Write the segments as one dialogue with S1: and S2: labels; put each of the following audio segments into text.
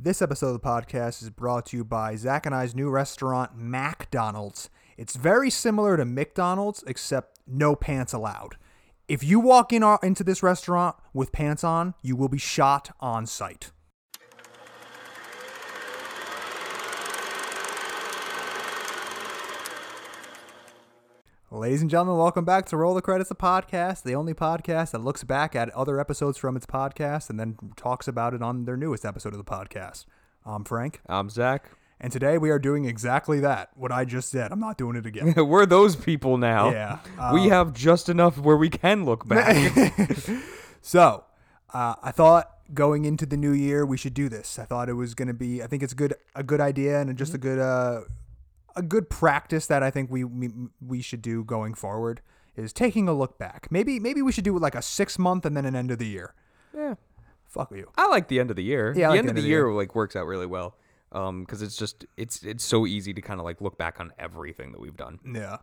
S1: This episode of the podcast is brought to you by Zach and I's new restaurant, McDonald's. It's very similar to McDonald's, except no pants allowed. If you walk in into this restaurant with pants on, you will be shot on sight. Ladies and gentlemen, welcome back to Roll the Credits, the podcast, the only podcast that looks back at other episodes from its podcast and then talks about it on their newest episode of the podcast. I'm Frank,
S2: I'm Zach.
S1: and today we are doing exactly that. What I just said. I'm not doing it again.
S2: We're those people now.
S1: Yeah,
S2: we have just enough where we can look back.
S1: So, uh, I thought going into the new year we should do this. I thought it was going to be. I think it's good, a good idea, and just a good, uh, a good practice that I think we, we we should do going forward is taking a look back. Maybe maybe we should do like a six month and then an end of the year.
S2: yeah.
S1: Fuck you.
S2: I like the end of the year.
S1: Yeah,
S2: the
S1: like
S2: end
S1: the
S2: of the year, like works out really well. Um, because it's just it's it's so easy to kind of like look back on everything that we've done.
S1: Yeah.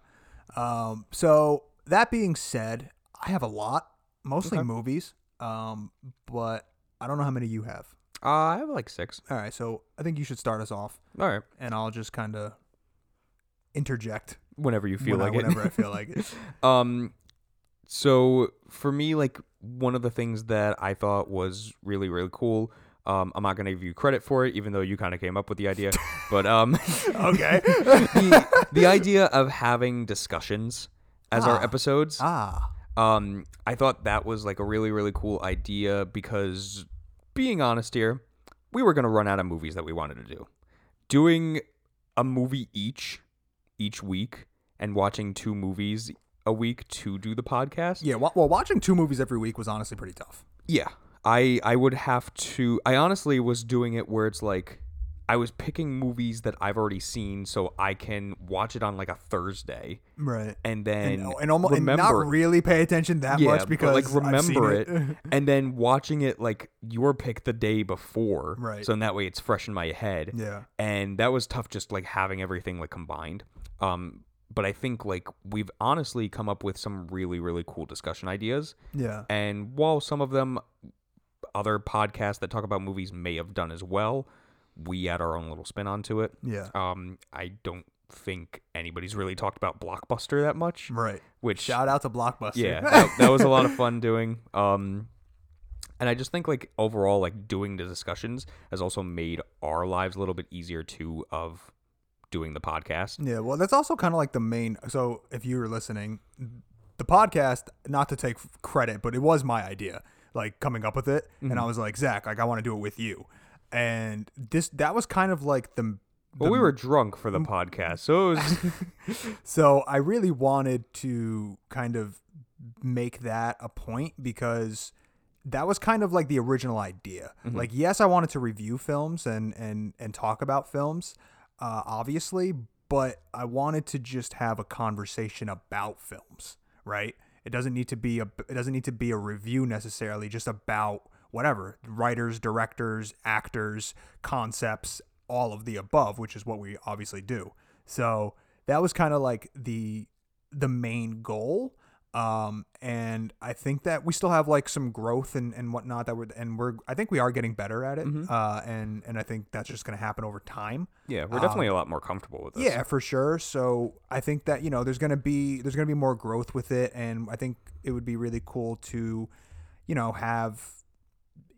S1: Um, so that being said, I have a lot, mostly
S2: Okay.
S1: movies. Um, but I don't know how many you have.
S2: Uh, I have like six.
S1: All right, so I think you should start us off,
S2: All right.
S1: and I'll just kind of interject
S2: Whenever you feel
S1: when I-
S2: like it.
S1: whenever I feel like it.
S2: Um, so for me, like one of the things that I thought was really really cool. Um, I'm not gonna give you credit for it, even though you kind of came up with the idea. But um,
S1: Okay.
S2: the the idea of having discussions as
S1: Ah.
S2: our episodes.
S1: ah.
S2: Um, I thought that was like a really really cool idea because, being honest here, we were gonna run out of movies that we wanted to do. Doing a movie each each week and watching two movies a week to do the podcast.
S1: Yeah. Well, well, watching two movies every week was honestly pretty tough.
S2: Yeah. I I would have to I honestly was doing it where it's like I was picking movies that I've already seen so I can watch it on like a Thursday
S1: Right.
S2: and then
S1: And, and almost and not really pay attention that
S2: yeah,
S1: much because
S2: like remember
S1: it.
S2: it, and then watching it like your pick the day before
S1: Right.
S2: so in that way it's fresh in my head
S1: yeah.
S2: and that was tough just like having everything like combined um but I think like we've honestly come up with some really really cool discussion ideas
S1: Yeah.
S2: and while some of them other podcasts that talk about movies may have done as well, we add our own little spin onto it.
S1: Yeah.
S2: Um, I don't think anybody's really talked about Blockbuster that much,
S1: Right.
S2: which
S1: Shout out to Blockbuster.
S2: yeah, that, that was a lot of fun doing. Um, and I just think like overall, like doing the discussions has also made our lives a little bit easier too of doing the podcast.
S1: Yeah, well, that's also kind of like the main. So, if you were listening, the podcast, not to take credit, but it was my idea, like coming up with it, and
S2: Mm-hmm.
S1: I was like, Zach, like I want to do it with you, and this that was kind of like the.
S2: Well, we were drunk for the podcast, so it was,
S1: So I really wanted to kind of make that a point because that was kind of like the original idea.
S2: Mm-hmm.
S1: Like, yes, I wanted to review films and and and talk about films, uh, obviously, but I wanted to just have a conversation about films, right? It doesn't need to be a it doesn't need to be a review necessarily, just about whatever writers, directors, actors, concepts, all of the above, which is what we obviously do. So that was kind of like the the main goal. Um, and I think that we still have like some growth and, and whatnot that we're and we're I think we are getting better at it. Uh, and and I think that's just gonna happen over time.
S2: yeah, we're definitely a lot more comfortable with this.
S1: Yeah, for sure. So I think that you know there's gonna be there's gonna be more growth with it, and I think it would be really cool to, you know, have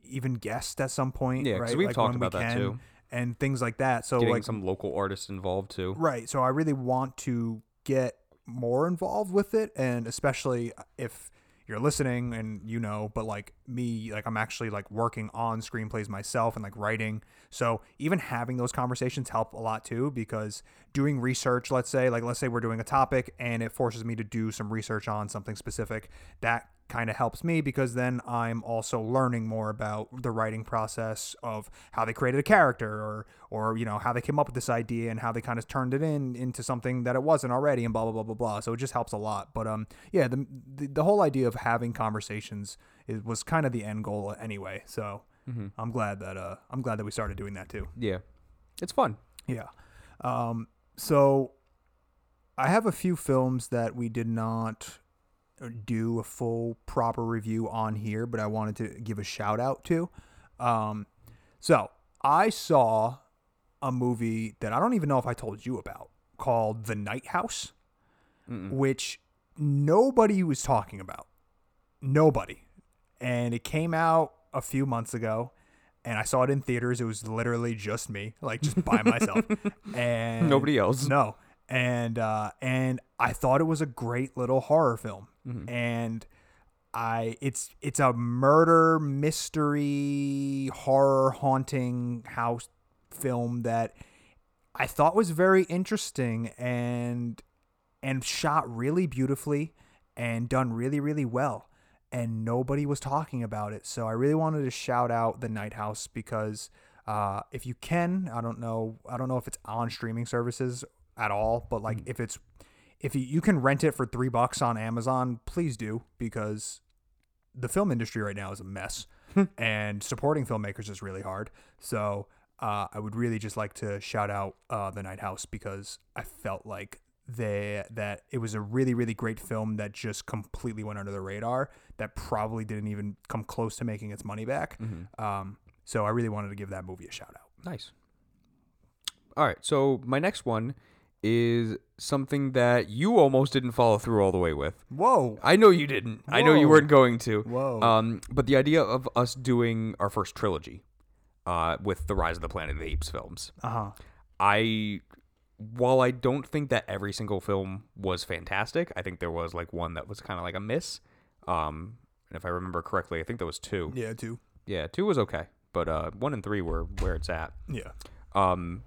S1: even guests at some point.
S2: Yeah, 'cause
S1: right?
S2: we've
S1: Like,
S2: talked
S1: when we
S2: about that too.
S1: and things like that. So
S2: getting
S1: like
S2: some local artists involved too.
S1: Right. So I really want to get more involved with it, and especially if you're listening and you know, but like me, like I'm actually like working on screenplays myself and like writing. So even having those conversations help a lot too, because doing research, let's say, like let's say we're doing a topic and it forces me to do some research on something specific, that kind of helps me because then I'm also learning more about the writing process of how they created a character or or you know how they came up with this idea and how they kind of turned it in into something that it wasn't already and blah blah blah blah blah. So it just helps a lot. But um yeah, the the, the whole idea of having conversations is, was kind of the end goal anyway. So I'm glad that uh I'm glad that we started doing that too.
S2: Yeah, it's fun.
S1: Yeah. Um, so I have a few films that we did not do a full proper review on here, but I wanted to give a shout out to. Um, so I saw a movie that I don't even know if I told you about called The Night House, which nobody was talking about. Nobody. And it came out a few months ago and I saw it in theaters. It was literally just me, like just by myself. And
S2: Nobody else.
S1: No. And uh and I thought it was a great little horror film. And I it's it's a murder mystery horror haunting house film that I thought was very interesting and and shot really beautifully and done really really well and nobody was talking about it. So I really wanted to shout out the Night House because uh, if you can I don't know I don't know if it's on streaming services at all but like if it's if you, you can rent it for three bucks on Amazon please do because the film industry right now is a mess and supporting filmmakers is really hard. So uh, I would really just like to shout out uh, The Night House because I felt like they that it was a really really great film that just completely went under the radar that probably didn't even come close to making its money back. Um, so I really wanted to give that movie a shout out.
S2: Nice. All right, so my next one is something that you almost didn't follow through all the way with.
S1: Whoa!
S2: I know you didn't. I know you weren't going to.
S1: Whoa.
S2: Um, but the idea of us doing our first trilogy, uh, with the Rise of the Planet of the Apes films,
S1: Uh huh.
S2: I, while I don't think that every single film was fantastic, I think there was like one that was kind of like a miss. Um, and if I remember correctly, I think there was two.
S1: Yeah, too.
S2: Yeah, two was okay, but uh, one and three were where it's at.
S1: Yeah.
S2: Um,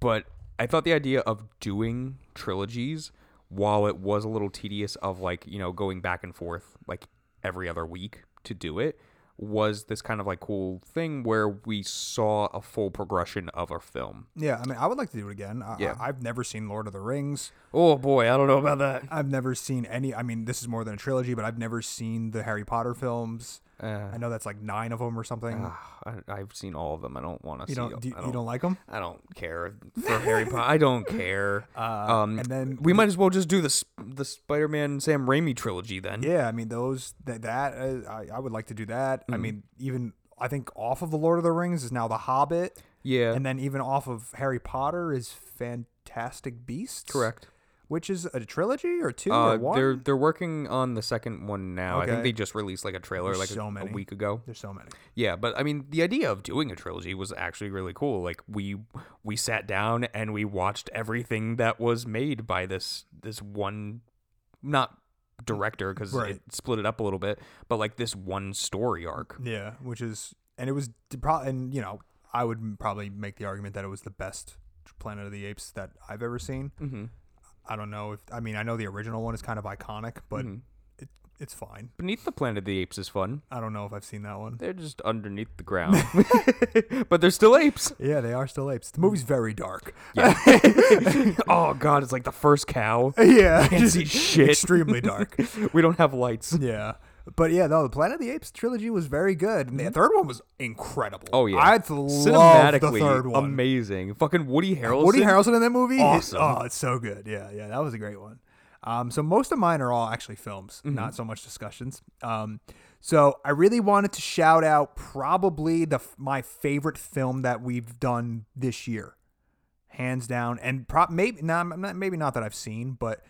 S2: but I thought the idea of doing trilogies, while it was a little tedious of like, you know, going back and forth like every other week to do it, was this kind of like cool thing where we saw a full progression of a film.
S1: Yeah, I mean, I would like to do it again. I,
S2: Yeah.
S1: I, I've never seen Lord of the Rings.
S2: Oh boy, I don't know about that.
S1: I've never seen any. I mean, this is more than a trilogy, but I've never seen the Harry Potter films.
S2: Uh,
S1: I know that's like nine of them or something.
S2: I, I've seen all of them. I don't want to
S1: you
S2: see.
S1: don't, do, you
S2: I don't,
S1: don't like them?
S2: I don't care for Harry Potter. I don't care.
S1: Uh,
S2: Um,
S1: and then
S2: we might as well just do the the Spider-Man Sam Raimi trilogy then.
S1: yeah, I mean those that that uh, I, I would like to do that.
S2: Mm-hmm.
S1: I mean, even I think off of the Lord of the Rings is now the Hobbit,
S2: Yeah,
S1: and then even off of Harry Potter is Fantastic Beasts.
S2: correct.
S1: Which is a trilogy or two
S2: Uh,
S1: or one?
S2: they're they're working on the second one now. I think they just released like a trailer
S1: There's
S2: like a,
S1: so
S2: a
S1: many.
S2: week ago.
S1: There's so many.
S2: Yeah, but I mean, the idea of doing a trilogy was actually really cool. Like we we sat down and we watched everything that was made by this this one, not director because
S1: Right.
S2: it split it up a little bit, but like this one story arc.
S1: Yeah, which is and it was probably and you know I would probably make the argument that it was the best Planet of the Apes that I've ever seen.
S2: Mm-hmm.
S1: I don't know if I mean I know the original one is kind of iconic, but
S2: Mhm.
S1: it, it's fine.
S2: Beneath the Planet of the Apes is fun.
S1: I don't know if I've seen that one.
S2: They're just underneath the ground, but they're still apes.
S1: Yeah, they are still apes. The movie's very dark.
S2: Yeah. oh god, it's like the first cow.
S1: yeah,
S2: Can't see shit.
S1: extremely dark.
S2: We don't have lights.
S1: Yeah. But yeah, no, the Planet of the Apes trilogy was very good. And the third one was incredible.
S2: Mm-hmm. Oh yeah,
S1: I love the third one.
S2: amazing. Fucking Woody Harrelson.
S1: Woody Harrelson in that movie,
S2: Awesome.
S1: oh, it's so good. Yeah, yeah, that was a great one. Um, so most of mine are all actually films,
S2: Mm-hmm.
S1: not so much discussions. Um, so I really wanted to shout out probably the my favorite film that we've done this year, hands down, and pro- maybe not maybe not that I've seen, but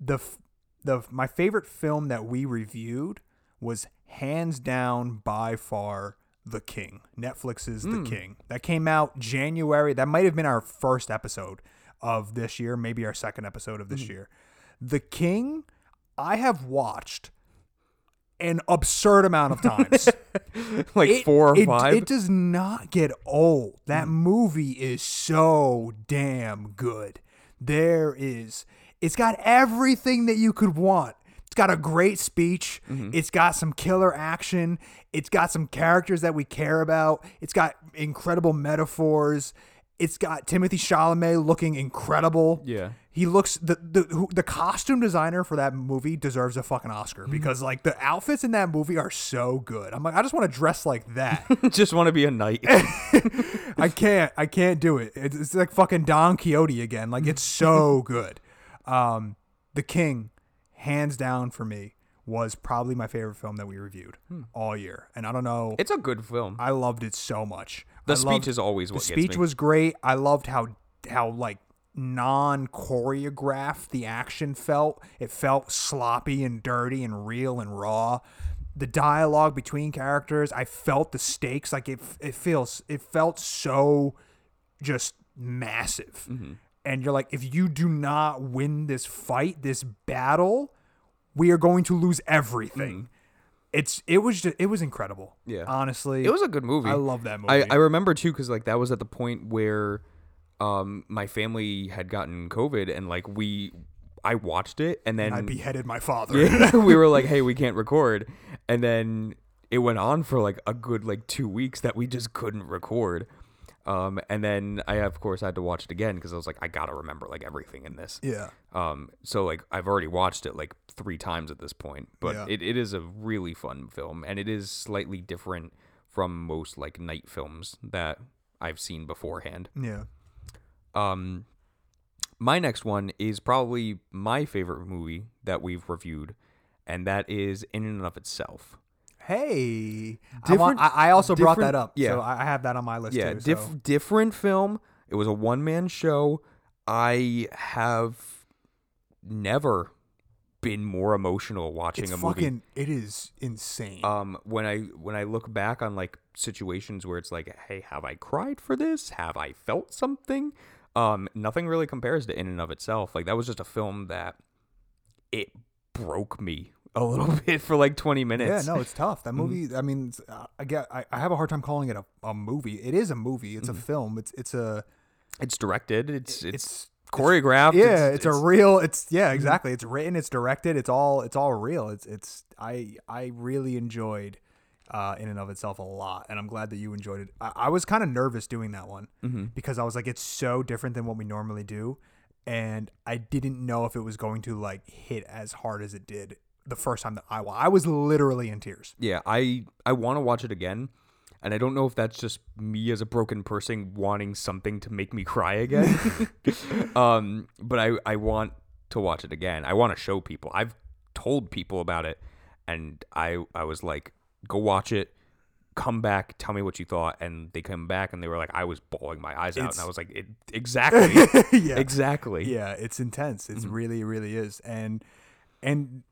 S1: the f- the my favorite film that we reviewed was hands down by far The King. Netflix's The hmm. King. That came out January. That might have been our first episode of this year, maybe our second episode of this hmm. year. The King, I have watched an absurd amount of times.
S2: like
S1: It-
S2: four or
S1: it,
S2: five.
S1: It does not get old. That hmm. movie is so damn good. There is, it's got everything that you could want. It's got a great speech. It's got some killer action. It's got some characters that we care about. It's got incredible metaphors. It's got Timothée Chalamet looking incredible.
S2: Yeah.
S1: He looks the the who, the costume designer for that movie deserves a fucking Oscar because like the outfits in that movie are so good. I'm like I just want to dress like that.
S2: just want to be a knight.
S1: I can't I can't do it. It's, it's like fucking Don Quixote again. Like it's so good. Um, The King, hands down for me, was probably my favorite film that we reviewed all year. And I don't know.
S2: it's a good film.
S1: I loved it so much.
S2: The
S1: I
S2: speech
S1: loved-
S2: is always
S1: the
S2: what
S1: speech
S2: gets me.
S1: was great. I loved how how like non choreographed the action felt. It felt sloppy and dirty and real and raw. The dialogue between characters, I felt the stakes. Like it, it feels, it felt so just massive.
S2: Mm-hmm.
S1: And you're like, if you do not win this fight, this battle, we are going to lose everything. It's it was just it was incredible.
S2: Yeah.
S1: honestly,
S2: It was a good movie.
S1: I love that movie.
S2: I, I remember too because like that was at the point where um my family had gotten COVID and like we I watched it and then
S1: I beheaded my father.
S2: Yeah, we were like, hey, we can't record. And then it went on for like a good like two weeks that we just couldn't record. Um, and then I of course had to watch it again because I was like, I gotta remember like everything in this.
S1: yeah.
S2: Um, so like I've already watched it like three times at this point, but
S1: Yeah.
S2: it, it is a really fun film and it is slightly different from most like knight films that I've seen beforehand.
S1: Yeah.
S2: Um, my next one is probably my favorite movie that we've reviewed, and that is In and of Itself.
S1: Hey, I,
S2: Different-
S1: I, I also brought that up.
S2: yeah.
S1: so I I have that on my list
S2: Yeah,
S1: too.
S2: diff-
S1: so.
S2: different film. It was a one man show. I have never been more emotional watching
S1: It's
S2: a movie.
S1: fucking. It is insane.
S2: um when i when i look back on like situations where it's like hey have i cried for this have i felt something um nothing really compares to in and of itself like that was just a film that it broke me a little bit for like 20 minutes.
S1: yeah, no, it's tough.
S2: Mm-hmm.
S1: That movie. I mean, uh, I get. I, I have a hard time calling it a, a movie. It is a movie. It's
S2: Mm-hmm.
S1: a film. It's it's a
S2: it's directed it's it's,
S1: it's
S2: choreographed
S1: yeah. It's, a real. It's yeah, exactly. It's written. It's directed. It's all. It's all real. It's it's. I I really enjoyed. Uh, in and of itself, a lot, and I'm glad that you enjoyed it. I, I was kind of nervous doing that one
S2: Mm-hmm.
S1: because I was like, it's so different than what we normally do, and I didn't know if it was going to like hit as hard as it did the first time that I wa- I was literally in tears.
S2: yeah i i want to watch it again and i don't know if that's just me as a broken person wanting something to make me cry again. Um but i i want to watch it again. I want to show people. I've told people about it and i i was like go watch it. Come back. Tell me what you thought. And they come back and they were like i was bawling my eyes out
S1: It's-
S2: and i was like it, exactly.
S1: Yeah,
S2: exactly.
S1: Yeah, it's intense. It's
S2: Mm-hmm.
S1: really, really is, and and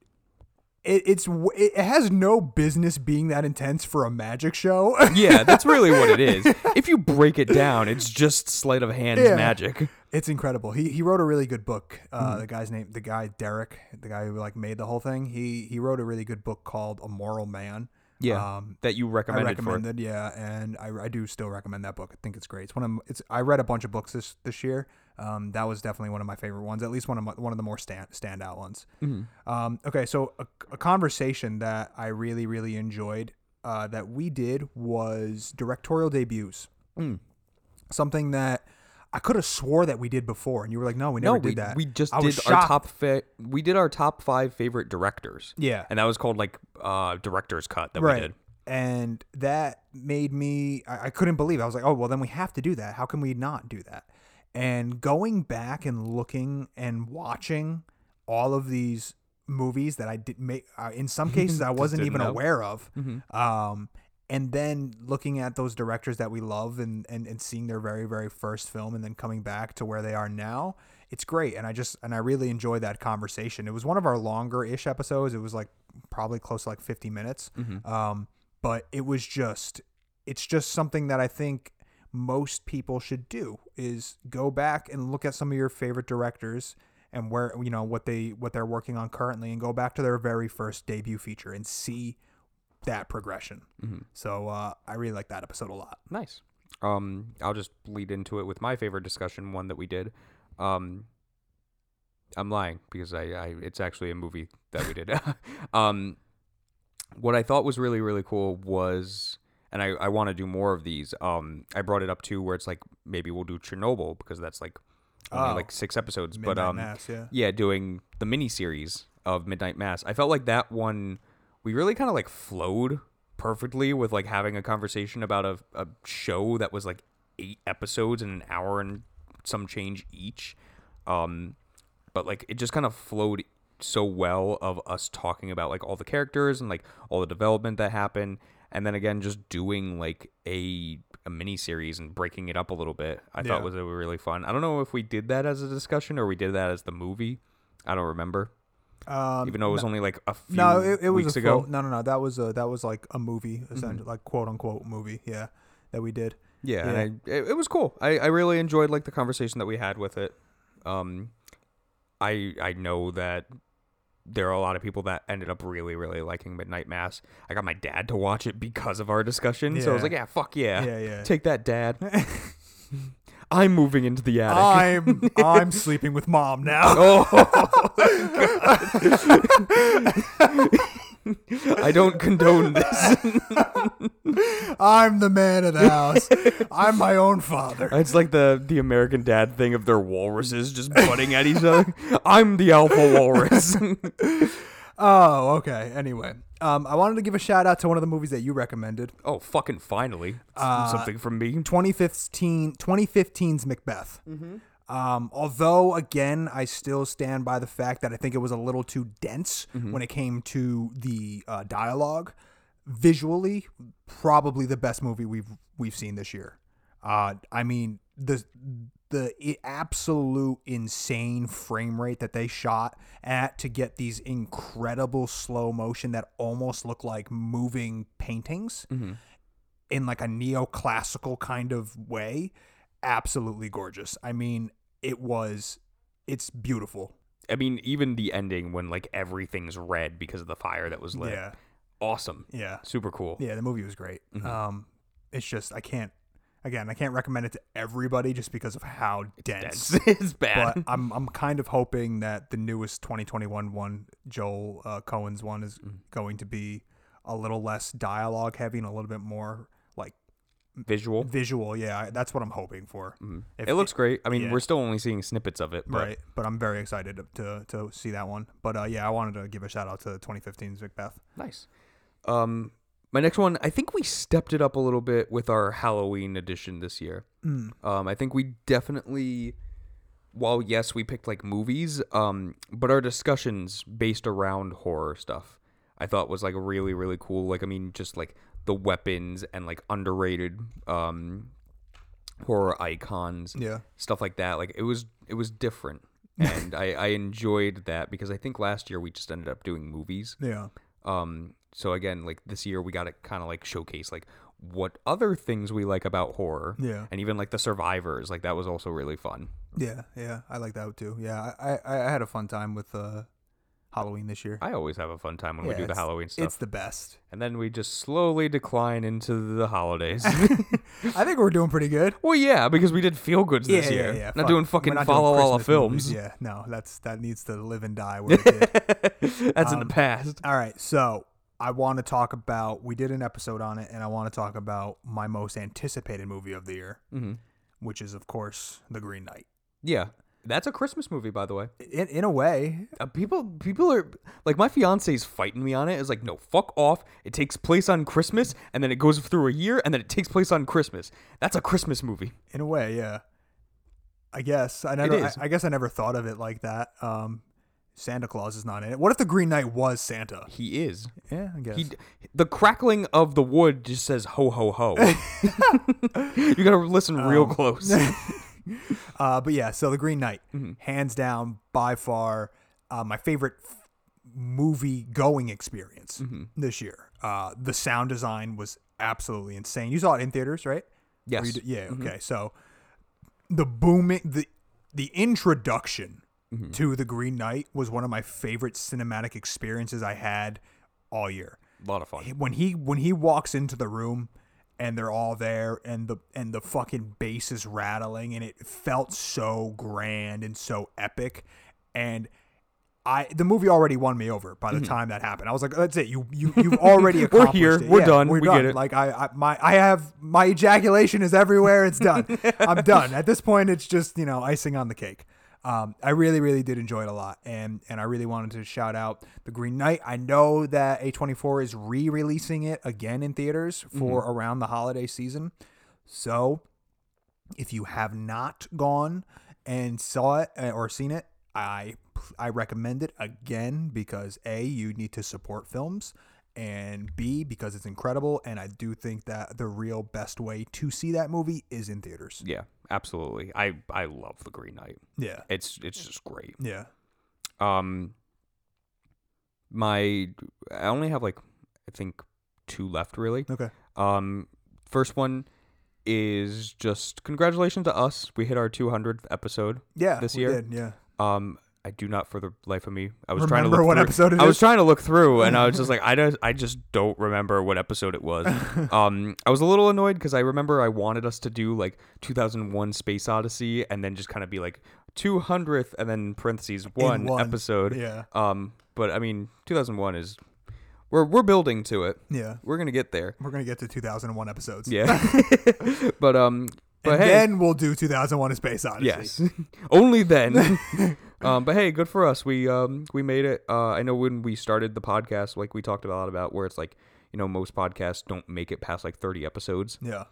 S1: it, it's it has no business being that intense for a magic show.
S2: yeah that's really what it is if you break it down it's just sleight of hand
S1: Yeah.
S2: magic
S1: It's incredible. He he wrote a really good book. Uh,
S2: Hmm.
S1: The guy's name, the guy Derek, the guy who like made the whole thing. He he wrote a really good book called Amoralman.
S2: yeah
S1: Um,
S2: that you
S1: I
S2: recommended, for
S1: recommended, yeah, and I, I do still recommend that book. I think it's great. It's one of it's. I read a bunch of books this this year. Um, that was definitely one of my favorite ones. At least one of my, one of the more stand standout ones. Um, okay, so a, a conversation that I really really enjoyed uh, that we did was directorial debuts.
S2: Mm.
S1: Something that I could have swore that we did before, and you were like, "No, we never
S2: no,
S1: did
S2: we,
S1: that."
S2: we just
S1: I
S2: did our top fa- we did our top five favorite directors.
S1: Yeah,
S2: And that was called like uh director's cut that
S1: right.
S2: we did.
S1: And that made me, I, I couldn't believe. it. I was like, oh, well, then we have to do that. How can we not do that? And going back and looking and watching all of these movies that I did make, uh, in some cases, I wasn't even
S2: know.
S1: aware of.
S2: Mm-hmm.
S1: Um, and then looking at those directors that we love and, and, and seeing their very, very first film and then coming back to where they are now, it's great. And I just, and I really enjoy that conversation. It was one of our longer ish episodes. It was like probably close to like 50 minutes.
S2: Mm-hmm.
S1: Um, but it was just, it's just something that I think most people should do is go back and look at some of your favorite directors and where you know what they what they're working on currently and go back to their very first debut feature and see that progression.
S2: Mhm.
S1: So uh, I really like that episode a lot.
S2: Nice. Um, I'll just lead into it with my favorite discussion one that we did. Um, I'm lying because I, I it's actually a movie that we did. um, what I thought was really really cool was, and I I want to do more of these. Um, I brought it up too where it's like maybe we'll do Chernobyl because that's like only
S1: Oh.
S2: like six episodes,
S1: Midnight
S2: but um,
S1: Mass, yeah.
S2: yeah, doing the mini series of Midnight Mass. I felt like that one we really kind of like flowed perfectly with like having a conversation about a, a show that was like eight episodes in an hour and some change each. Um, but like it just kind of flowed so well of us talking about like all the characters and like all the development that happened and then again just doing like a a mini series and breaking it up a little bit. I
S1: Yeah.
S2: thought was really fun. I don't know if we did that as a discussion or we did that as the movie. I don't remember.
S1: Um,
S2: Even though it was only like a few
S1: no, it, it was a
S2: ago.
S1: full, no, no, no. That was a that was like a movie, essentially, like quote unquote movie. Yeah, that we did.
S2: Yeah,
S1: Yeah.
S2: and I, it, it was cool. I, I really enjoyed like the conversation that we had with it. Um, I I know that there are a lot of people that ended up really really liking Midnight Mass. I got my dad to watch it because of our discussion, so I was
S1: Yeah.
S2: like, yeah, fuck yeah,
S1: Yeah, yeah.
S2: take that, dad. I'm moving into the attic.
S1: I'm I'm sleeping with mom now.
S2: oh, I don't condone this.
S1: I'm the man of the house. I'm my own father.
S2: It's like the the American Dad thing of their walruses just butting at each other. I'm the alpha walrus.
S1: Oh, okay. Anyway, um, I wanted to give a shout out to one of the movies that you recommended.
S2: oh, fucking finally,
S1: Uh,
S2: something from me.
S1: 2015 2015's Macbeth. Um, although again, I still stand by the fact that I think it was a little too dense when it came to the uh, dialogue. Visually, probably the best movie we've we've seen this year. Uh, I mean the the absolute insane frame rate that they shot at to get these incredible slow motion that almost look like moving paintings in like a neoclassical kind of way absolutely gorgeous i mean it was it's beautiful
S2: I mean, even the ending when like everything's red because of the fire that was lit.
S1: yeah
S2: Awesome.
S1: yeah
S2: Super cool.
S1: yeah the movie was great um it's just i can't again i can't recommend it to everybody just because of how dense
S2: That's it's bad.
S1: but I'm I'm kind of hoping that the newest 2021 one, Joel uh, Coen's one, is
S2: Mm.
S1: going to be a little less dialogue heavy and a little bit more
S2: Visual.
S1: visual. Yeah, that's what I'm hoping for. If-
S2: Mm. it looks great. I mean,
S1: yeah.
S2: we're still only seeing snippets of it, but
S1: right, but I'm very excited to, to to see that one. But uh, yeah, I wanted to give a shout out to 2015's Macbeth.
S2: nice. Um, my next one, I think we stepped it up a little bit with our Halloween edition this year.
S1: Mm.
S2: Um, I think we definitely, while yes, we picked like movies, um, but our discussions based around horror stuff, I thought was like really really cool. Like I mean, just like the weapons and like underrated um horror icons,
S1: Yeah,
S2: stuff like that. Like it was it was different, and I I enjoyed that because I think last year we just ended up doing movies.
S1: yeah,
S2: Um, so again, like this year we got to kind of like showcase like what other things we like about horror
S1: yeah,
S2: and even like the survivors like that was also really fun
S1: yeah, yeah. I like that too. Yeah, I I, I had a fun time with uh, Halloween this year.
S2: i always have a fun time when we do the halloween stuff
S1: It's the best.
S2: and then we just slowly decline into the holidays
S1: I think we're doing pretty good.
S2: well yeah because we did feel goods this
S1: yeah,
S2: year
S1: yeah, yeah.
S2: not doing fucking
S1: not doing
S2: follow all the
S1: Christmas movies.
S2: films
S1: Yeah, no, that's that needs to live and die where it did.
S2: that's in
S1: Um,
S2: the past
S1: All right, so I want to talk about. We did an episode on it, and I want to talk about my most anticipated movie of the year,
S2: hmm
S1: which is of course The Green Knight.
S2: yeah that's a christmas movie by the way
S1: In in a way,
S2: uh, people people are like my fiance's fighting me on it is like no fuck off it takes place on christmas and then it goes through a year and then it takes place on christmas that's a christmas movie
S1: in a way, yeah. I guess I never. I, I guess I never thought of it like that. Um, Santa Claus is not in it. What if the Green Knight was Santa?
S2: he is
S1: Yeah, I guess.
S2: he the crackling of the wood just says ho ho ho you gotta listen real
S1: Um,
S2: close
S1: Uh, but yeah, so the Green Knight,
S2: Mm-hmm.
S1: hands down, by far, uh, my favorite f- movie going experience
S2: Mm-hmm.
S1: this year. Uh, the sound design was absolutely insane. You saw it in theaters, right?
S2: Yes
S1: yeah. Okay. So the booming, the the introduction
S2: Mm-hmm.
S1: to the Green Knight was one of my favorite cinematic experiences I had all year
S2: a lot of fun
S1: when he when he walks into the room and they're all there and the and the fucking bass is rattling and it felt so grand and so epic and I the movie already won me over by the time that happened. I was like, "That's it. You you you've already
S2: Mm-hmm. We're here.
S1: it.
S2: We're
S1: Yeah,
S2: done.
S1: We're
S2: We
S1: done.
S2: get it."
S1: Like I, I my I have my ejaculation is everywhere. It's done. I'm done. At this point, it's just you know icing on the cake. Um, I really, really did enjoy it a lot, and and I really wanted to shout out the Green Knight. I know that A24 is re-releasing it again in theaters for around the holiday season, so if you have not gone and saw it uh, or seen it, I I recommend it again because a you need to support films, and B because it's incredible. And I do think that the real best way to see that movie is in theaters.
S2: Yeah, absolutely. I I love The Green Knight.
S1: Yeah,
S2: It's it's just great.
S1: yeah.
S2: Um, my I only have like I think two left really.
S1: Okay.
S2: Um, first one is just congratulations to us. We hit our 200th episode.
S1: Yeah,
S2: This year?
S1: did, yeah.
S2: Um, I do not for the life of me. I was
S1: Remember
S2: trying to look
S1: what
S2: through,
S1: episode it
S2: I was trying to look through, and I was just like, I just, I just don't remember what episode it was. um, I was a little annoyed because I remember I wanted us to do like 2001: Space Odyssey, and then just kind of be like 200th, and then parentheses one,
S1: one.
S2: episode.
S1: Yeah,
S2: Um, but I mean, 2001 is we're we're building to it.
S1: yeah.
S2: We're gonna get there.
S1: We're gonna get to 2001 episodes.
S2: Yeah. but um, but
S1: and
S2: hey,
S1: then we'll do 2001: A Space Odyssey.
S2: yes, only then. Um, but hey, good for us. We um we made it. Uh, I know when we started the podcast, like we talked a lot about, where it's like you know most podcasts don't make it past like 30 episodes.
S1: Yeah,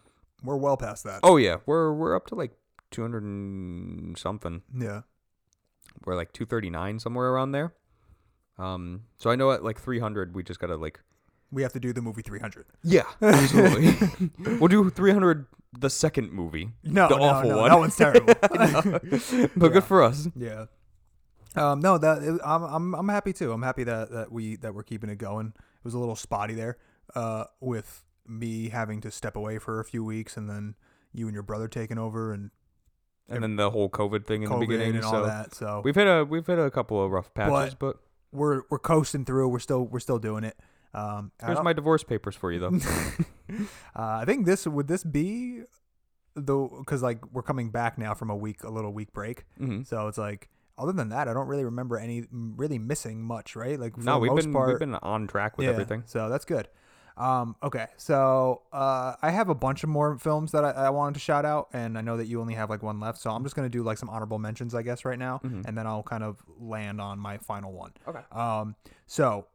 S1: we're well past that.
S2: Oh yeah, we're we're up to like 200 and something.
S1: Yeah,
S2: We're like 239 somewhere around there. Um, so I know at like 300, we just gotta like
S1: we have to do the movie 300.
S2: Yeah, absolutely. we'll do 300, the second movie.
S1: No,
S2: the
S1: no,
S2: awful
S1: no,
S2: one.
S1: that one's terrible.
S2: but
S1: Yeah.
S2: good for us.
S1: Yeah. Um, no, that it- I'm I'm I'm happy too. I'm happy that that we that we're keeping it going. It was a little spotty there, uh, with me having to step away for a few weeks, and then you and your brother taking over, and
S2: And then the whole COVID thing in
S1: COVID
S2: the beginning.
S1: and all that. So
S2: we've hit a we've hit a couple of rough patches, but,
S1: we're we're coasting through. We're still we're still doing it. Um,
S2: here's my divorce papers for you, though.
S1: uh, I think this would this be the because like we're coming back now from a week a little week break,
S2: hmm
S1: so it's like other than that, I don't really remember any really missing much, right? Like for
S2: No,
S1: the
S2: we've
S1: most
S2: been
S1: part,
S2: we've been on track with
S1: yeah,
S2: everything.
S1: So that's good. Um, okay, so uh, I have a bunch of more films that I, I wanted to shout out, and I know that you only have like one left, so I'm just gonna do like some honorable mentions, I guess, right now,
S2: Mhm.
S1: and then I'll kind of land on my final one.
S2: Okay.
S1: Um, so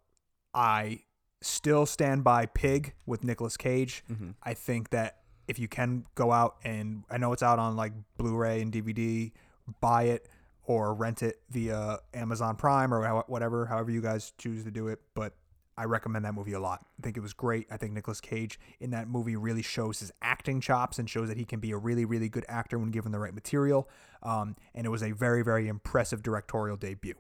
S1: I still stand by Pig with Nicolas Cage.
S2: hmm
S1: I think that if you can go out and I know it's out on like Blu-ray and DVD, buy it or rent it via Amazon Prime or whatever, however you guys choose to do it. But I recommend that movie a lot. I think it was great. I think Nicolas Cage in that movie really shows his acting chops and shows that he can be a really, really good actor when given the right material. Um, and it was a very, very impressive directorial debut.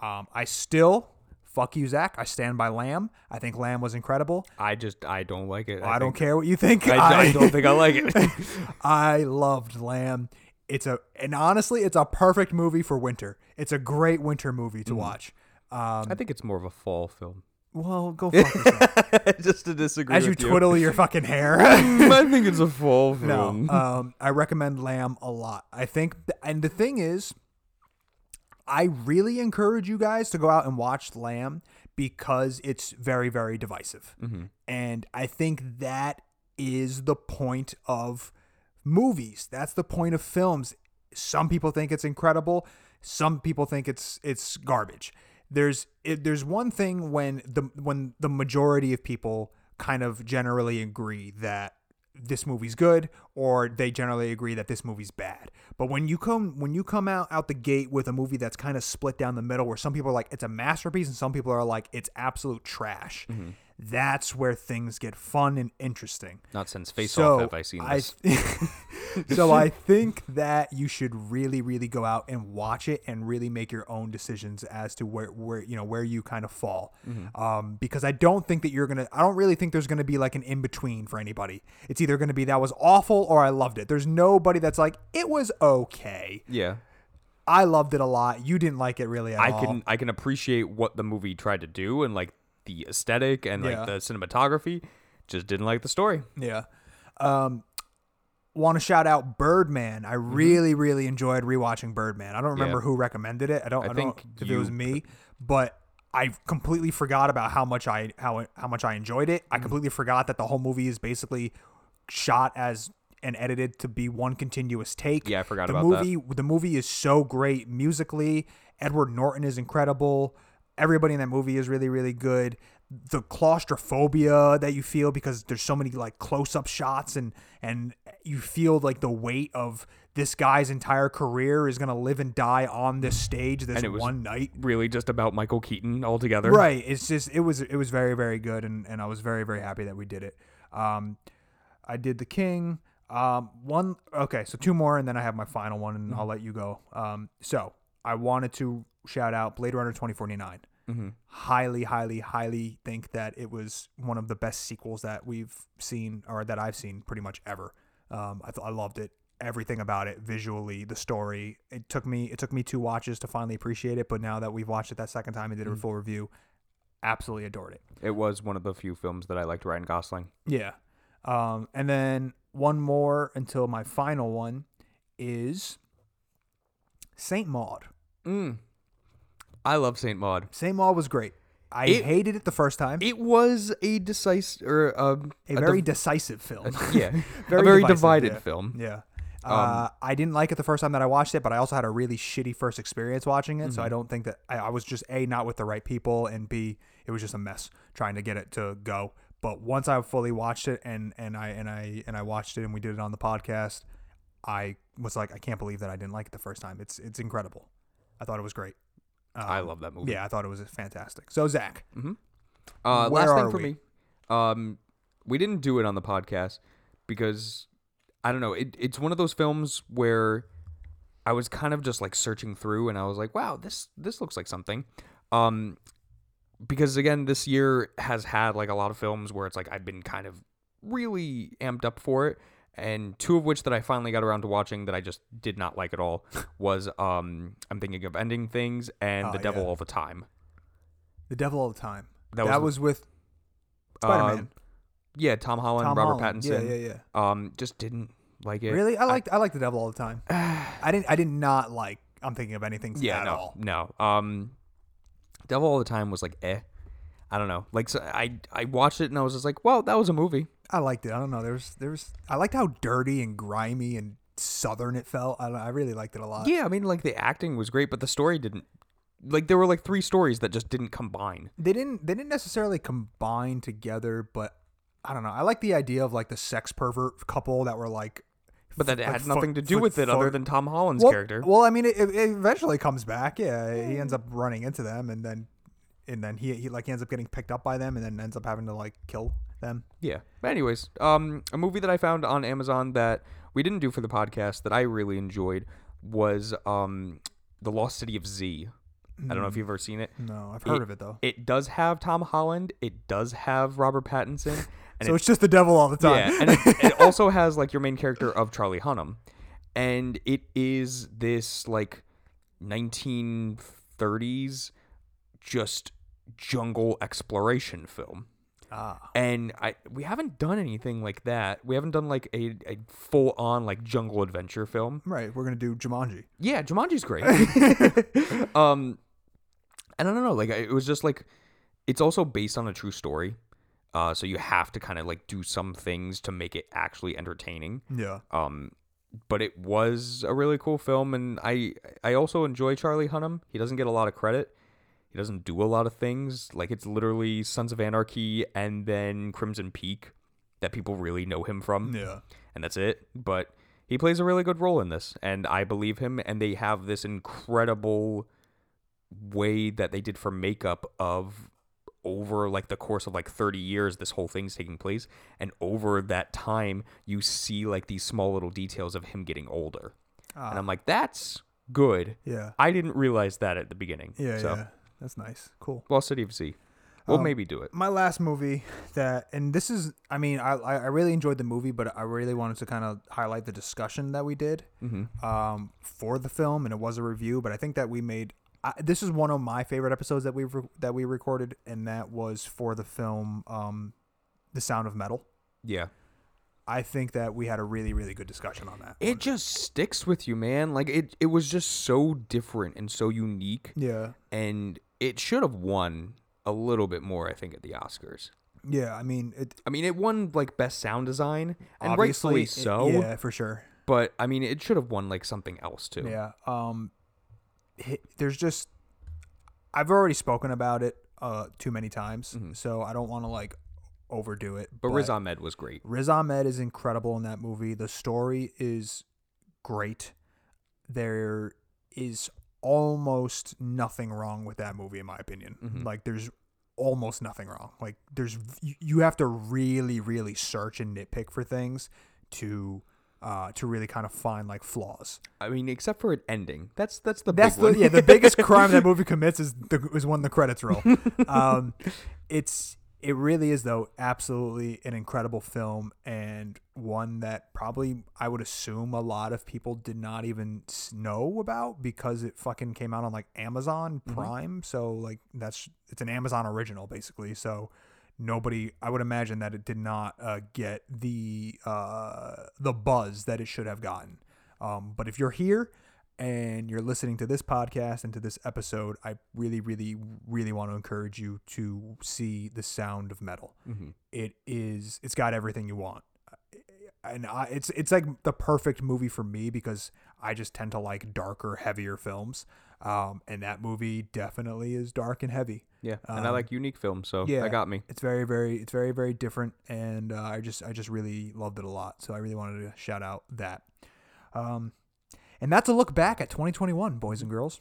S1: Um, I still. Fuck you, Zach. I stand by Lamb. I think Lamb was incredible.
S2: I just I don't like it.
S1: I, don't care what you think.
S2: I, I don't think I like it.
S1: I loved Lamb. It's a and honestly, it's a perfect movie for winter. It's a great winter movie to watch. Um,
S2: I think it's more of a fall film.
S1: well, go fuck yourself.
S2: just to disagree.
S1: As you twiddle your fucking hair.
S2: I think it's a fall
S1: no,
S2: film.
S1: um, I recommend Lamb a lot. I think, and the thing is, I really encourage you guys to go out and watch Lamb because it's very, very divisive.
S2: hmm
S1: And I think that is the point of movies. That's the point of films. Some people think it's incredible. Some people think it's it's garbage. There's it, there's one thing when the when the majority of people kind of generally agree that this movie's good or they generally agree that this movie's bad. But when you come when you come out out the gate with a movie that's kind of split down the middle where some people are like it's a masterpiece and some people are like it's absolute trash. Mm-hmm. That's where things get fun and interesting.
S2: Not since Face
S1: so
S2: Off have I seen this.
S1: so I think that you should really, really go out and watch it and really make your own decisions as to where, where you know where you kind of fall.
S2: Mm-hmm.
S1: Um, because I don't think that you're gonna. I don't really think there's gonna be like an in between for anybody. It's either gonna be that was awful or I loved it. There's nobody that's like it was okay.
S2: yeah.
S1: I loved it a lot. You didn't like it really at
S2: I
S1: all.
S2: can I can appreciate what the movie tried to do and like the aesthetic and like
S1: Yeah.
S2: the cinematography. Just didn't like the story.
S1: Yeah. Um, want to shout out Birdman. I really, really enjoyed rewatching Birdman. I don't remember
S2: Mm-hmm. Yeah.
S1: who recommended it. I don't. I,
S2: I
S1: don't
S2: think
S1: if it was me, but I completely forgot about how much I how how much I enjoyed it. I
S2: Mm-hmm.
S1: completely forgot that the whole movie is basically shot as and edited to be one continuous take.
S2: Yeah, I forgot
S1: the
S2: about that.
S1: movie. The movie is so great musically. Edward Norton is incredible. Everybody in that movie is really, really good. The claustrophobia that you feel because there's so many like close-up shots and and you feel like the weight of this guy's entire career is gonna live and die on this stage this
S2: And it was-
S1: one night.
S2: Really, just about Michael Keaton altogether.
S1: Right. It's just it was it was very very good, and and I was very very happy that we did it. Um, I did the King. Um, one okay, so two more, and then I have my final one, and I'll let you go. Um, so I wanted to shout out Blade Runner twenty forty nine.
S2: Mhm.
S1: Highly, highly, highly think that it was one of the best sequels that we've seen, or that I've seen, pretty much ever. Um, I, th- I loved it, everything about it, visually, the story. It took me it took me two watches to finally appreciate it, but now that we've watched it that second time and did a full review, absolutely adored it.
S2: It was one of the few films that I liked Ryan Gosling.
S1: Yeah. Um, and then one more until my final one is Saint Maud.
S2: Mm. I love Saint Maud.
S1: Saint Maud was great. I
S2: It-
S1: hated it the first time.
S2: It was a decisive or um,
S1: a very
S2: div-
S1: decisive film.
S2: yeah,
S1: Very
S2: a very
S1: divisive,
S2: divided
S1: yeah.
S2: film.
S1: Yeah. Uh, I didn't like it the first time that I watched it, but I also had a really shitty first experience watching it. So I don't think that I, I was just a not with the right people, and b it was just a mess trying to get it to go. But once I fully watched it, and and I and I and I watched it, and we did it on the podcast, I was like, I can't believe that I didn't like it the first time. It's it's incredible. I thought it was great. Um,
S2: I love that movie.
S1: Yeah, I thought it was fantastic. So Zach,
S2: Uh,
S1: Where
S2: last thing for
S1: we?
S2: me, um, we didn't do it on the podcast because I don't know. It, it's one of those films where I was kind of just like searching through, and I was like, "Wow, this this looks like something." Um, because again, this year has had like a lot of films where it's like I've been kind of really amped up for it, and two of which that I finally got around to watching that I just did not like at all was um, I'm thinking of ending things and
S1: Oh,
S2: The Devil
S1: yeah.
S2: All the Time.
S1: the devil all the time.
S2: That
S1: That,
S2: was-
S1: was, with Spider Man.
S2: Um, yeah, Tom Holland,
S1: Tom
S2: Robert
S1: Holland.
S2: Pattinson.
S1: Yeah, yeah, yeah.
S2: Um, just didn't like it.
S1: Really, I liked I, liked the devil all the time. I didn't I did not like. I'm thinking of anything
S2: Yeah,
S1: at
S2: no,
S1: all.
S2: no. Um, Devil All the Time was like, eh. I don't know. Like, so I I watched it and I was just like, well, that was a movie.
S1: I liked it. I don't know. There's there's I liked how dirty and grimy and southern it felt. I, I really liked it a lot.
S2: Yeah, I mean, like the acting was great, but the story didn't. Like, there were like three stories that just didn't combine.
S1: They didn't they didn't necessarily combine together, but I don't know. I like the idea of like the sex pervert couple that were like.
S2: But that
S1: like,
S2: had nothing to do with it other than Tom Holland's
S1: well,
S2: character.
S1: Well, I mean, it, it eventually comes back. Yeah, he ends mm. up running into them, and then and then he he like he ends up getting picked up by them, and then ends up having to like kill them.
S2: Yeah. But anyways, um, a movie that I found on Amazon that we didn't do for the podcast that I really enjoyed was um, The Lost City of Z. I don't know if you've ever seen it.
S1: No, I've heard of it though.
S2: It does have Tom Holland. It does have Robert Pattinson. And
S1: so
S2: it,
S1: it's just the devil all the time.
S2: yeah, and it, it also has like your main character of Charlie Hunnam, and it is this like 1930s just jungle exploration film.
S1: Ah,
S2: And I we haven't done anything like that. We haven't done like a, a full on like jungle adventure film.
S1: right. We're gonna do Jumanji.
S2: Yeah, Jumanji's great. um, and I don't know, like it was just like it's also based on a true story. Uh, so you have to kind of like do some things to make it actually entertaining.
S1: Yeah.
S2: Um, but it was a really cool film, and I I also enjoy Charlie Hunnam. He doesn't get a lot of credit. He doesn't do a lot of things. Like it's literally Sons of Anarchy and then Crimson Peak that people really know him from
S1: Yeah.
S2: and that's it. But he plays a really good role in this, and I believe him. And they have this incredible way that they did for makeup of over like the course of like 30 years this whole thing's taking place and over that time you see like these small little details of him getting older
S1: Ah,
S2: and i'm like that's good
S1: yeah.
S2: i didn't realize that at the beginning
S1: Yeah.
S2: so
S1: Yeah. That's nice. Cool.
S2: lost city of z we'll
S1: Um,
S2: maybe do it
S1: My last movie that, and this is, I mean, I I really enjoyed the movie, but I really wanted to kind of highlight the discussion that we did
S2: mm-hmm.
S1: um, for the film, and it was a review. But I think that we made I, this is one of my favorite episodes that we re- that we recorded, and that was for the film, um, The Sound of Metal.
S2: yeah
S1: I think that we had a really really good discussion on that.
S2: it just sticks with you man like it, it was just so different and so unique
S1: yeah,
S2: and it should have won a little bit more, I think, at the Oscars.
S1: yeah. I mean, it
S2: I mean, it won like best sound design, and
S1: obviously
S2: rightfully
S1: it-
S2: so.
S1: yeah, for sure.
S2: But I mean, it should have won like something else too.
S1: Yeah. Um, there's just I've already spoken about it uh too many times, so I don't want to like overdo it.
S2: Mm-hmm. But Riz Ahmed was great.
S1: Riz Ahmed is incredible in that movie. The story is great. There is almost nothing wrong with that movie, in my opinion.
S2: Mhm.
S1: Like, there's almost nothing wrong. Like, there's you- have to really, really search and nitpick for things to uh, to really kind of find like flaws.
S2: I mean, except for an ending. That's that's the
S1: That's the yeah the biggest crime that movie commits is the is when the credits roll. Um, it's it really is though absolutely an incredible film and one that probably I would assume a lot of people did not even know about because it fucking came out on like Amazon Prime. So like that's it's an Amazon original basically. So nobody I would imagine that it did not uh, get the uh, the buzz that it should have gotten. Um, but if you're here and you're listening to this podcast and to this episode, I really, really, really want to encourage you to see the sound of metal.
S2: Mhm.
S1: It is, it's got everything you want, and I, it's it's like the perfect movie for me because I just tend to like darker, heavier films. Um, and that movie definitely is dark and heavy.
S2: Yeah, and I
S1: Um,
S2: like unique films, so
S1: yeah.
S2: that got me.
S1: It's very, very, it's very, very different, and uh, I just, I just really loved it a lot. So I really wanted to shout out that. Um, and that's a look back at 2021, boys and girls.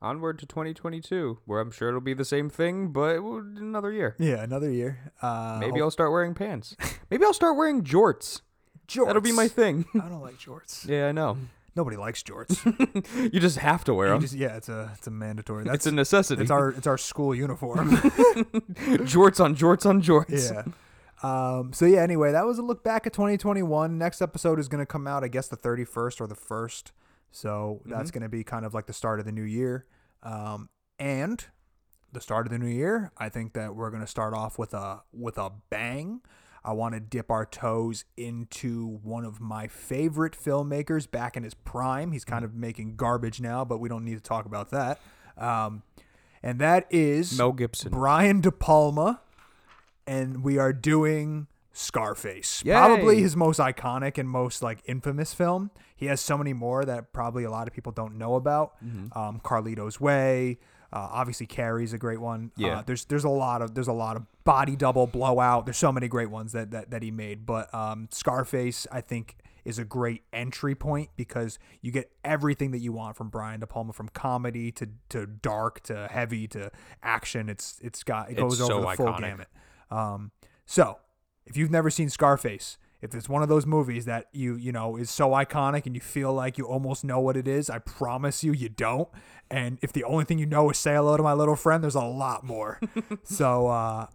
S2: Onward to 2022, where I'm sure it'll be the same thing, but another year.
S1: Yeah, another year. Uh,
S2: Maybe I'll start wearing pants. Maybe I'll start wearing jorts. Jorts. That'll be my thing.
S1: I don't like jorts.
S2: yeah, I know.
S1: Nobody likes jorts.
S2: you just have to wear them.
S1: just- yeah, it's a, it's a mandatory. That's
S2: It's a necessity.
S1: it's our, it's our school uniform.
S2: jorts on jorts on jorts.
S1: yeah. Um, so yeah, anyway, that was a look back at 2021. Next episode is going to come out, I guess, the 31st or the 1st. So that's going to be kind of like the start of the new year. Um, and the start of the new year, I think that we're going to start off with a with a bang. I want to dip our toes into one of my favorite filmmakers back in his prime. He's kind of making garbage now, but we don't need to talk about that. Um, and that is
S2: Mel Gibson.
S1: Brian De Palma, and we are doing Scarface.
S2: Yay.
S1: Probably his most iconic and most like infamous film. He has so many more that probably a lot of people don't know about.
S2: Mm-hmm.
S1: Um, Carlito's Way. Uh, obviously, Carrie's a great one.
S2: Yeah.
S1: Uh, there's there's a lot of there's a lot of body double Blow Out. There's so many great ones that that, that he made. But um, Scarface, I think, is a great entry point because you get everything that you want from Brian De Palma, from comedy to, to dark to heavy to action. It's it's got it
S2: It's
S1: goes over
S2: so
S1: the full
S2: iconic.
S1: gamut. Um, so if you've never seen Scarface, if it's one of those movies that you you know is so iconic and you feel like you almost know what it is, I promise you you don't. And if the only thing you know is say hello to my little friend, there's a lot more. so uh,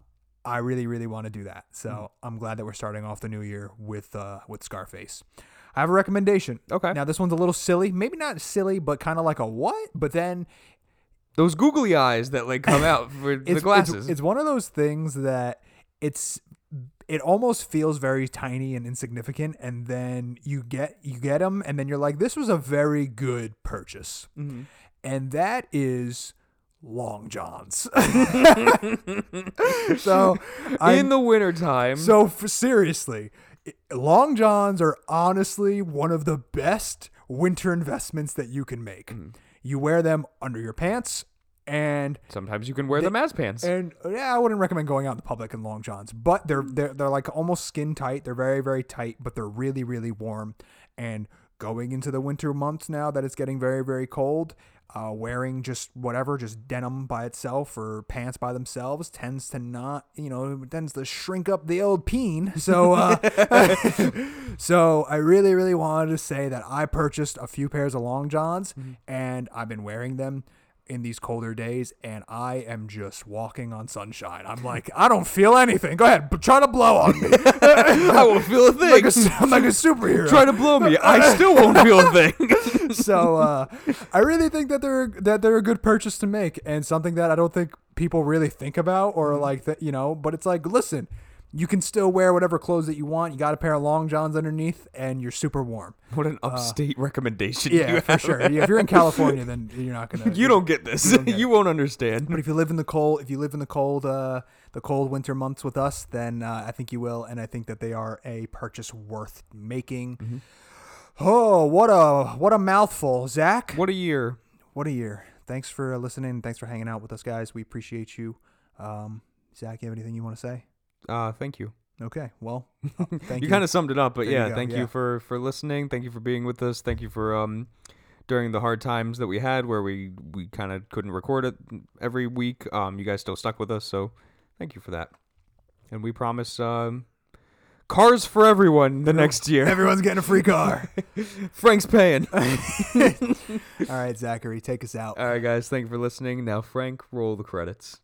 S1: I really really want to do that. So
S2: Mm.
S1: I'm glad that we're starting off the new year with uh, with Scarface. I have a recommendation.
S2: Okay.
S1: Now this one's a little silly, maybe not silly, but kind of like a what? But then
S2: Those googly eyes that like come out for
S1: it's,
S2: the
S1: it's-
S2: glasses.
S1: It's, one of those things that it's it almost feels very tiny and insignificant, and then you get you get them, and then you're like, this was a very good purchase,
S2: Mhm.
S1: and that is Long Johns. so I
S2: In the wintertime.
S1: so for, seriously, Long Johns are honestly one of the best winter investments that you can make.
S2: Mm-hmm.
S1: You wear them under your pants and
S2: sometimes you can wear them as pants.
S1: and yeah, I wouldn't recommend going out in the public in long johns, but they're they're they're like almost skin tight. They're very very tight, but they're really really warm. And going into the winter months now that it's getting very very cold, uh, wearing just whatever, just denim by itself or pants by themselves tends to not, you know, tends to shrink up the old peen. So, uh, so I really really wanted to say that I purchased a few pairs of long johns and I've been wearing them in these colder days and I am just walking on sunshine. I'm like, I don't feel anything. Go ahead, b- try to blow on me.
S2: I won't feel a
S1: I'm like
S2: thing.
S1: I'm like a superhero.
S2: Try to blow me. I still won't feel a thing.
S1: so uh, I really think that they're that they're a good purchase to make and something that I don't think people really think about or
S2: Mm-hmm.
S1: like that you know. But it's like, listen, you can still wear whatever clothes that you want. You got a pair of long johns underneath, and you're super warm.
S2: what an upstate recommendation.
S1: Yeah,
S2: you
S1: for sure. Yeah, if you're in California, then you're not gonna.
S2: You don't get this. You,
S1: get it.
S2: won't understand.
S1: But if you live in the cold, if you live in the cold, uh, the cold winter months with us, then uh, I think you will, and I think that they are a purchase worth making.
S2: Mm-hmm.
S1: Oh, what a what a mouthful, Zach!
S2: What a year.
S1: What a year! Thanks for listening. Thanks for hanging out with us, guys. We appreciate you. Um, Zach, you have anything you want to say?
S2: Uh, thank you.
S1: Okay. Well, uh, thank
S2: you
S1: you.
S2: kind of summed it up, but
S1: There
S2: yeah,
S1: go,
S2: thank
S1: yeah.
S2: you for for listening. Thank you for being with us. Thank you for um during the hard times that we had where we we kind of couldn't record it every week. Um, you guys still stuck with us, so thank you for that. And we promise um cars for everyone the next year.
S1: Everyone's getting a free car.
S2: Frank's paying.
S1: All right, Zachary, take us out.
S2: All right, guys, thank you for listening. Now, Frank, roll the credits.